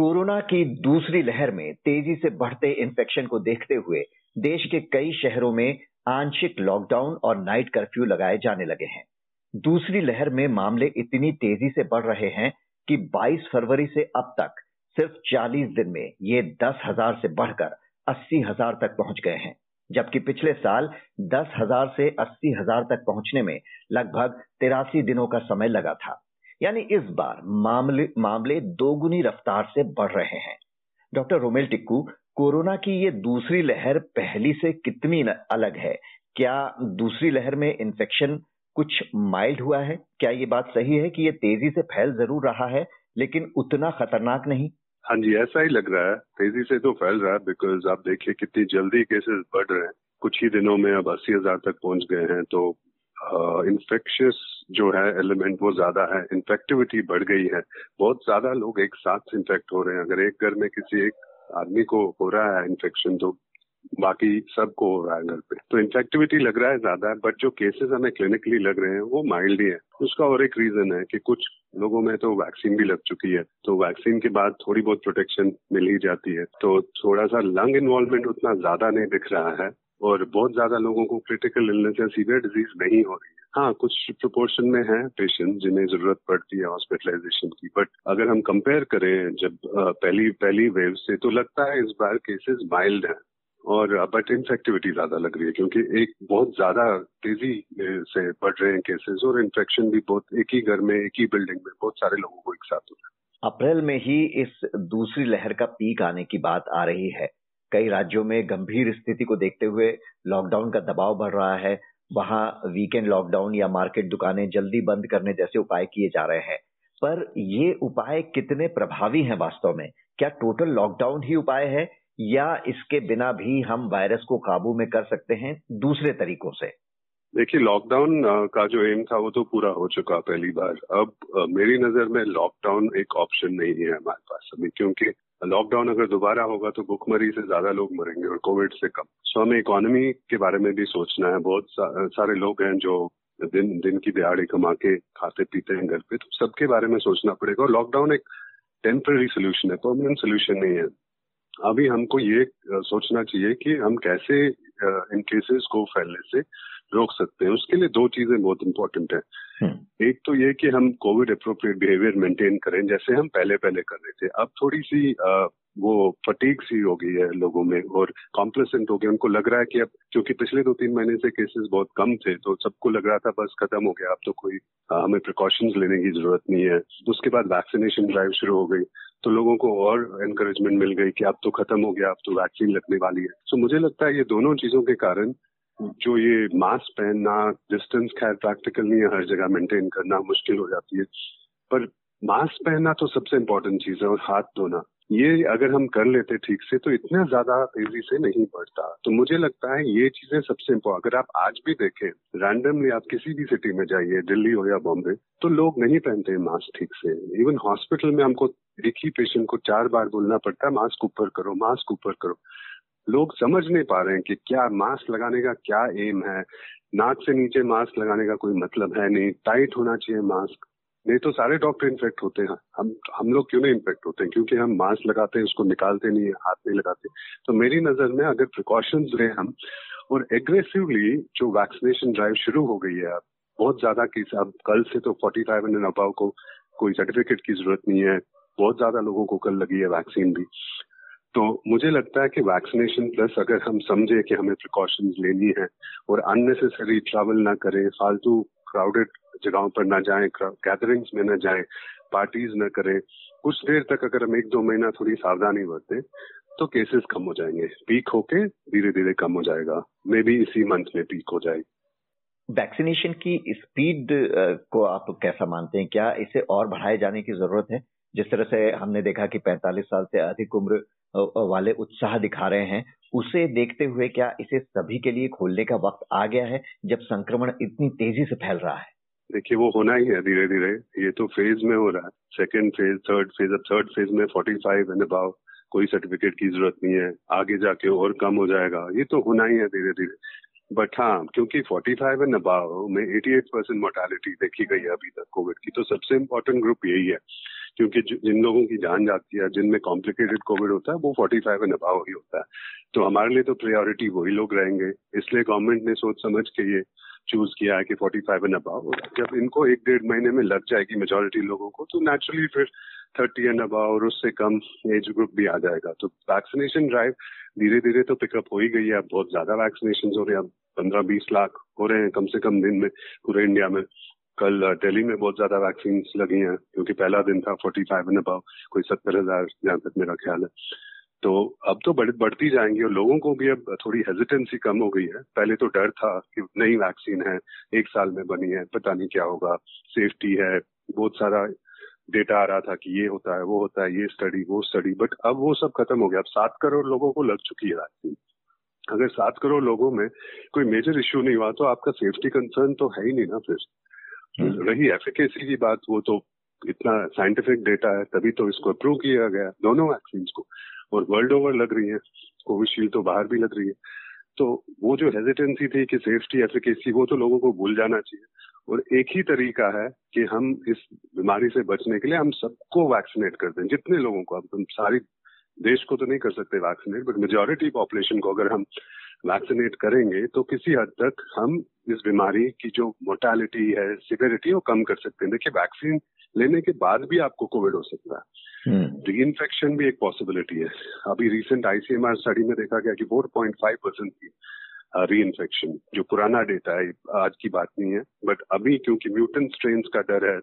Corona की दूसरी लहर में तेज़ी से बढ़ते इन्फेक्शन को देखते हुए देश के कई शहरों में आंशिक लॉकडाउन और नाइट कर्फ्यू लगाए जाने लगे हैं। दूसरी लहर में मामले इतनी तेज़ी से बढ़ रहे हैं कि 22 फरवरी से अब तक सिर्फ़ 40 दिन में ये दस हज़ार से बढ़कर अस्सी हज़ार तक पहुँच गए हैं, जबकि पिछले साल दस हज़ार से अस्सी हज़ार तक पहुँचने में लगभग तिरासी दिनों का समय लगा था। यानी इस बार मामले मामले दोगुनी रफ्तार से बढ़ रहे हैं। डॉक्टर रोमेल टिक्कू, कोरोना की ये दूसरी लहर पहली से कितनी अलग है? क्या दूसरी लहर में इन्फेक्शन कुछ माइल्ड हुआ है? क्या ये बात सही है कि ये तेज़ी से फैल ज़रूर रहा है, लेकिन उतना खतरनाक नहीं? हाँ जी, ऐसा ही लग रहा है। तेज़ी से तो फैल रहा है बिकॉज़ आप देखिए कितनी जल्दी केसेस बढ़ रहे हैं। कुछ ही दिनों में अब अस्सी हज़ार तक पहुँच गए हैं तो इन्फेक्शियस जो है एलिमेंट वो ज़्यादा है इन्फेक्टिविटी बढ़ गई है। बहुत ज़्यादा लोग एक साथ इन्फेक्ट हो रहे हैं। अगर एक घर में किसी एक आदमी को हो रहा है इन्फेक्शन तो बाकी सबको हो रहा है घर पे। तो इन्फेक्टिविटी लग रहा है ज़्यादा है बट जो केसेस हमें क्लिनिकली लग रहे हैं, वो माइल्ड ही है। उसका और एक रीजन है कि कुछ लोगों में तो वैक्सीन भी लग चुकी है। तो वैक्सीन के बाद थोड़ी बहुत प्रोटेक्शन मिल ही जाती है। तो थोड़ा सा लंग इन्वॉल्वमेंट उतना ज़्यादा नहीं दिख रहा है। और बहुत ज़्यादा लोगों को क्रिटिकल इलनेस या सीवियर डिज़ीज़ नहीं हो रही है। हाँ कुछ प्रोपोर्शन में है पेशेंट जिन्हें ज़रूरत पड़ती है हॉस्पिटलाइजेशन की। बट अगर हम कंपेयर करें जब पहली पहली वेव से तो लगता है इस बार केसेस माइल्ड हैं और बट इन्फेक्टिविटी ज़्यादा लग रही है क्योंकि एक बहुत ज़्यादा तेज़ी से बढ़ रहे हैं केसेस और इन्फेक्शन भी बहुत एक ही घर में, एक ही बिल्डिंग में बहुत सारे लोगों को एक साथ हो रहा है। अप्रैल में ही इस दूसरी लहर का पीक आने की बात आ रही है। कई राज्यों में गंभीर स्थिति को देखते हुए लॉकडाउन का दबाव बढ़ रहा है। वहाँ वीकेंड लॉकडाउन या मार्केट दुकानें जल्दी बंद करने जैसे उपाय किए जा रहे हैं। पर ये उपाय कितने प्रभावी हैं वास्तव में? क्या टोटल लॉकडाउन ही उपाय है या इसके बिना भी हम वायरस को काबू में कर सकते हैं दूसरे तरीकों से? देखिए लॉकडाउन का जो एम था वो तो पूरा हो चुका पहली बार। अब मेरी नज़र में लॉकडाउन एक ऑप्शन नहीं है हमारे पास अभी, क्योंकि लॉकडाउन अगर दोबारा होगा तो भुखमरी से ज़्यादा लोग मरेंगे और कोविड से कम। सो हमें इकोनॉमी के बारे में भी सोचना है। बहुत सा, सारे लोग हैं जो दिन दिन की दिहाड़ी कमा के खाते पीते हैं घर पे तो सबके बारे में सोचना पड़ेगा। और लॉकडाउन एक टेम्पररी सोल्यूशन है परमानेंट सोल्यूशन नहीं है। अभी हमको ये सोचना चाहिए कि हम कैसे इन केसेस को फैलने से रोक सकते हैं। उसके लिए दो चीज़ें बहुत इंपॉर्टेंट है। हम्म। एक तो ये कि हम कोविड अप्रोप्रिएट बिहेवियर मेंटेन करें जैसे हम पहले पहले कर रहे थे। अब थोड़ी सी आ, वो फटीक सी हो गई है लोगों में और कॉम्प्लेसेंट हो गया उनको लग रहा है कि अब क्योंकि पिछले दो तीन महीने से केसेस बहुत कम थे तो सबको लग रहा था बस खत्म हो गया। अब तो कोई आ, हमें प्रिकॉशंस लेने की ज़रूरत नहीं है। उसके बाद वैक्सीनेशन ड्राइव शुरू हो गई तो लोगों को और एनकरेजमेंट मिल गई कि अब तो खत्म हो गया अब तो वैक्सीन लगने वाली है। तो मुझे लगता है ये दोनों चीज़ों के कारण जो ये मास्क पहनना डिस्टेंस खैर प्रैक्टिकल नहीं है, हर जगह मेंटेन करना मुश्किल हो जाती है। पर मास्क पहनना तो सबसे इम्पोर्टेंट चीज़ है और हाथ धोना। ये अगर हम कर लेते ठीक से तो इतना ज़्यादा तेज़ी से नहीं बढ़ता। तो मुझे लगता है ये चीज़ें सबसे इम्पोर्टेंट अगर आप आज भी देखें रैंडमली आप किसी भी सिटी में जाइए, दिल्ली हो या बॉम्बे तो लोग नहीं पहनते मास्क ठीक से। इवन हॉस्पिटल में हमको एक ही पेशेंट को चार बार बोलना पड़ता है मास्क ऊपर करो मास्क ऊपर करो। लोग समझ नहीं पा रहे हैं कि क्या मास्क लगाने का क्या एम है। नाक से नीचे मास्क लगाने का कोई मतलब है नहीं। टाइट होना चाहिए मास्क नहीं तो सारे डॉक्टर इन्फेक्ट होते हैं। हम हम लोग क्यों नहीं इन्फेक्ट होते? हैं क्योंकि हम मास्क लगाते हैं, उसको निकालते नहीं है, हाथ नहीं लगाते। तो मेरी नज़र में अगर प्रिकॉशंस लें हम, और एग्रेसिवली जो वैक्सीनेशन ड्राइव शुरू हो गई है अब, बहुत ज़्यादा केस अब कल से तो फोर्टी फाइव एंड अबाव को कोई सर्टिफिकेट की ज़रूरत नहीं है। बहुत ज़्यादा लोगों को कल लगी है वैक्सीन भी। तो मुझे लगता है कि वैक्सीनेशन प्लस अगर हम समझे कि हमें प्रिकॉशंस लेनी है और अननेसेसरी ट्रैवल ना करें, फालतू क्राउडेड जगहों पर ना जाएँ गैदरिंग्स में ना जाएँ पार्टीज़ ना करें, कुछ देर तक अगर हम एक दो महीना थोड़ी सावधानी बरतें तो केसेस कम हो जाएँगे। पीक होके धीरे धीरे कम हो जाएगा। मे बी इसी मंथ में पीक हो जाएगी वैक्सीनेशन की स्पीड को आप कैसा मानते हैं? क्या इसे और बढ़ाए जाने की ज़रूरत है? जिस तरह से हमने देखा कि 45 साल से अधिक उम्र वाले उत्साह दिखा रहे हैं। उसे देखते हुए क्या इसे सभी के लिए खोलने का वक्त आ गया है जब संक्रमण इतनी तेज़ी से फैल रहा है? देखिए, वो होना ही है धीरे धीरे ये तो फ़ेज़ में हो रहा है। सेकेंड फ़ेज़ थर्ड फ़ेज़ अब थर्ड फ़ेज़ में फोर्टी फाइव एंड अबाव कोई सर्टिफिकेट की ज़रूरत नहीं है। आगे जाके और कम हो जाएगा। ये तो होना ही है धीरे धीरे बट हाँ क्योंकि 45 एंड अबाव में 88 परसेंट मोर्टेलिटी देखी गई है अभी तक कोविड की। तो सबसे इम्पोर्टेंट ग्रुप यही है। क्योंकि जिन लोगों की जान जाती है, जिनमें कॉम्प्लिकेटेड कोविड होता है, वो 45 एंड अभाव ही होता है। तो हमारे लिए तो प्रायोरिटी वही लोग रहेंगे। इसलिए गवर्नमेंट ने सोच समझ के ये चूज़ किया है कि 45 एंड अबाव जब इनको एक डेढ़ महीने में लग जाएगी मेजोरिटी लोगों को तो नेचुरली फिर 30 एंड अबाव और उससे कम एज ग्रुप भी आ जाएगा। तो वैक्सीनेशन ड्राइव धीरे धीरे तो पिकअप हो ही गई है। अब बहुत ज़्यादा वैक्सीनेशन हो रहे हैं। अब पंद्रह बीस लाख हो रहे हैं कम से कम दिन में पूरे इंडिया में। कल दिल्ली में बहुत ज़्यादा वैक्सीन लगी हैं क्योंकि पहला दिन था फोर्टी फाइव एंड अबाव कोई सत्तर हज़ार जहाँ तक मेरा ख्याल है। तो अब तो बढ़, बढ़ती जाएँगी और लोगों को भी अब थोड़ी हेजिटेंसी कम हो गई है। पहले तो डर था कि नई वैक्सीन है एक साल में बनी है पता नहीं क्या होगा। सेफ्टी है बहुत सारा डेटा आ रहा था कि ये होता है वो होता है ये स्टडी वो स्टडी बट अब वो सब खत्म हो गया। अब सात करोड़ लोगों को लग चुकी है वैक्सीन अगर सात करोड़ लोगों में कोई मेजर इश्यू नहीं हुआ तो आपका सेफ्टी कंसर्न तो है ही नहीं ना फिर। रही एफिकेसी की बात, वो तो इतना साइंटिफिक डेटा है, तभी तो इसको अप्रूव किया गया दोनों वैक्सीन को। और वर्ल्ड ओवर लग रही है कोविशील्ड तो बाहर भी लग रही है। तो वो जो हेजिटेंसी थी कि सेफ्टी एफिकेसी वो तो लोगों को भूल जाना चाहिए। और एक ही तरीका है कि हम इस बीमारी से बचने के लिए हम सबको वैक्सीनेट कर दें, जितने लोगों को। अब हम सारी देश को तो नहीं कर सकते वैक्सीनेट बट मेजोरिटी पॉपुलेशन को अगर हम वैक्सीनेट करेंगे तो किसी हद तक हम इस बीमारी की जो मोर्टेलिटी है सिवियरिटी वो कम कर सकते हैं। देखिए वैक्सीन लेने के बाद भी आपको कोविड हो सकता है। री हम्म। इन्फेक्शन भी एक पॉसिबिलिटी है। अभी रिसेंट आईसीएमआर स्टडी में देखा गया कि 4.5 परसेंट की री इन्फेक्शन जो पुराना डेटा है आज की बात नहीं है। बट अभी क्योंकि म्यूटेंट स्ट्रेन का डर है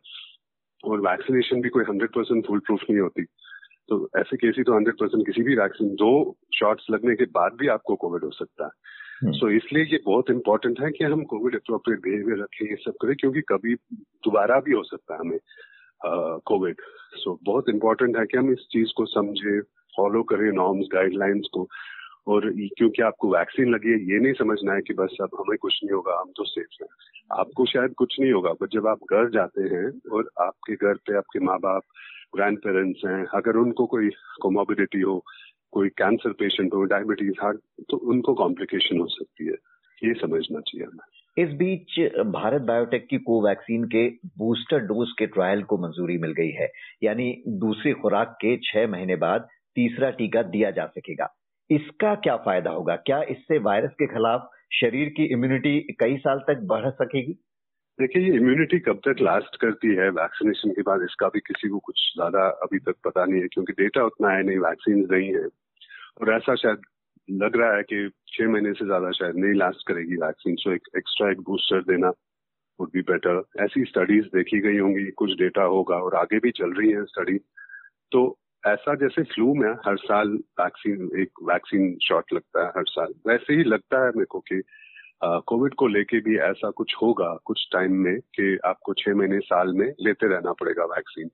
और वैक्सीनेशन भी कोई हंड्रेड परसेंट फुल प्रूफ नहीं होती तो ऐसे केसी तो हंड्रेड परसेंट किसी भी वैक्सीन दो शॉट्स लगने के बाद भी आपको कोविड हो सकता है। सो हम्म। so, इसलिए ये बहुत इंपॉर्टेंट है कि हम कोविड अप्रोप्रिएट बिहेवियर रखें ये सब करें क्योंकि कभी दोबारा भी हो सकता है हमें कोविड सो so, बहुत इंपॉर्टेंट है कि हम इस चीज़ को समझे फॉलो करें नॉर्म्स गाइडलाइंस को। और क्योंकि आपको वैक्सीन लगी है, ये नहीं समझना है कि बस अब हमें कुछ नहीं होगा, हम तो सेफ़ हैं। आपको शायद कुछ नहीं होगा बट जब आप घर जाते हैं और आपके घर पे आपके माँ बाप ग्रैंड पेरेंट्स हैं, अगर उनको कोई कोमोबिडिटी हो, कोई कैंसर पेशेंट हो डायबिटीज़ हार्ट तो उनको कॉम्प्लिकेशन हो सकती है। ये समझना चाहिए हमें। इस बीच भारत बायोटेक की कोवैक्सीन के बूस्टर डोज के ट्रायल को मंजूरी मिल गई है, यानी दूसरी खुराक के छह महीने बाद तीसरा टीका दिया जा सकेगा। इसका क्या फ़ायदा होगा? क्या इससे वायरस के खिलाफ शरीर की इम्यूनिटी कई साल तक बढ़ सकेगी? देखिए ये इम्यूनिटी कब तक लास्ट करती है? वैक्सीनेशन के बाद इसका भी किसी को कुछ ज़्यादा अभी तक पता नहीं है, क्योंकि डेटा उतना है नहीं वैक्सीन नहीं है। और ऐसा शायद लग रहा है कि छह महीने से ज़्यादा शायद नहीं लास्ट करेगी वैक्सीन सो एक एक्स्ट्रा एक बूस्टर देना वुड बी बेटर ऐसी स्टडीज़ देखी गई होंगी, कुछ डेटा होगा और आगे भी चल रही है स्टडी तो ऐसा जैसे फ्लू में हर साल वैक्सीन एक वैक्सीन शॉट लगता है हर साल। वैसे ही लगता है मेरे को कि कोविड को लेके भी ऐसा कुछ होगा कुछ टाइम में कि आपको छह महीने साल में लेते रहना पड़ेगा वैक्सीन।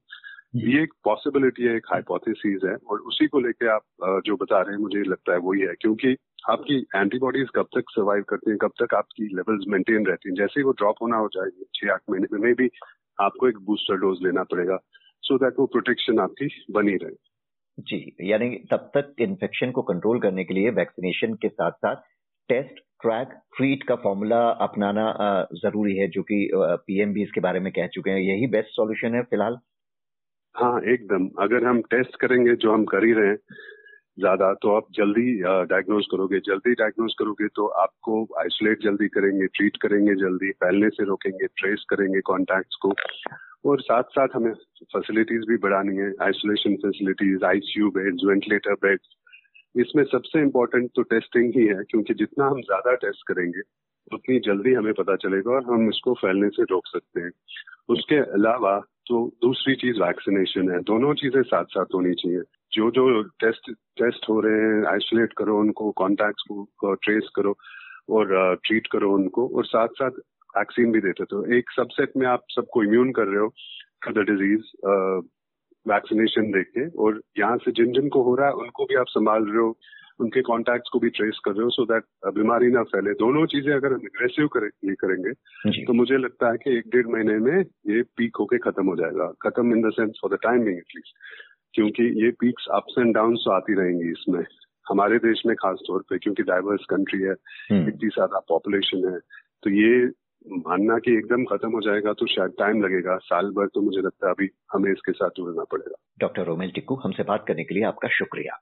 ये एक पॉसिबिलिटी है एक हाइपोथेसिस है और उसी को लेके आप जो बता रहे हैं मुझे लगता है वही है क्योंकि आपकी एंटीबॉडीज कब तक सर्वाइव करती हैं कब तक आपकी लेवल्स मेंटेन रहती हैं। जैसे ही वो ड्रॉप होना हो जाएगी छह आठ महीने में भी आपको एक बूस्टर डोज लेना पड़ेगा। सो दैट वो प्रोटेक्शन आपकी बनी रहे। जी यानी तब तक इन्फेक्शन को कंट्रोल करने के लिए वैक्सीनेशन के साथ साथ टेस्ट ट्रैक ट्रीट का फॉर्मूला अपनाना ज़रूरी है जो कि पीएम भी इसके बारे में कह चुके हैं। यही बेस्ट सॉल्यूशन है फ़िलहाल। हाँ एकदम। अगर हम टेस्ट करेंगे जो हम कर ही रहे हैं ज़्यादा तो आप जल्दी डायग्नोज करोगे। जल्दी डायग्नोज करोगे तो आपको आइसोलेट जल्दी करेंगे ट्रीट करेंगे जल्दी फैलने से रोकेंगे ट्रेस करेंगे कॉन्टैक्ट्स को। और साथ साथ हमें फैसिलिटीज़ भी बढ़ानी है isolation facilities ICU beds ventilator beds इसमें सबसे इम्पोर्टेंट तो टेस्टिंग ही है, क्योंकि जितना हम ज़्यादा टेस्ट करेंगे, उतनी जल्दी हमें पता चलेगा और हम इसको फैलने से रोक सकते हैं। उसके अलावा तो दूसरी चीज़ वैक्सीनेशन है। दोनों चीज़ें साथ साथ होनी चाहिए। जो जो टेस्ट टेस्ट हो रहे हैं आइसोलेट करो उनको कॉन्टैक्ट को ट्रेस करो और ट्रीट करो उनको और साथ साथ वैक्सीन भी देते तो एक सबसेट में आप सबको इम्यून कर रहे हो फॉर द डिज़ीज़ वैक्सीनेशन देके और यहाँ से जिन जिन को हो रहा है उनको भी आप संभाल रहे हो उनके कॉन्टैक्ट्स को भी ट्रेस कर रहे हो सो दैट बीमारी ना फैले। दोनों चीज़ें अगर हम एग्रेसिव करेंगे करेंगे तो मुझे लगता है कि एक डेढ़ महीने में ये पीक होके खत्म हो जाएगा। खत्म in the sense for the timing at least क्योंकि ये पीक्स अप्स एंड डाउन तो आती रहेंगी इसमें हमारे देश में खास तौर पे क्योंकि डाइवर्स कंट्री है हम्म। इतनी ज़्यादा पॉपुलेशन है तो ये मानना कि एकदम खत्म हो जाएगा तो शायद टाइम लगेगा। साल भर तो मुझे लगता है अभी हमें इसके साथ जुड़ना पड़ेगा। डॉक्टर रोमेल टिक्कू, हमसे बात करने के लिए आपका शुक्रिया।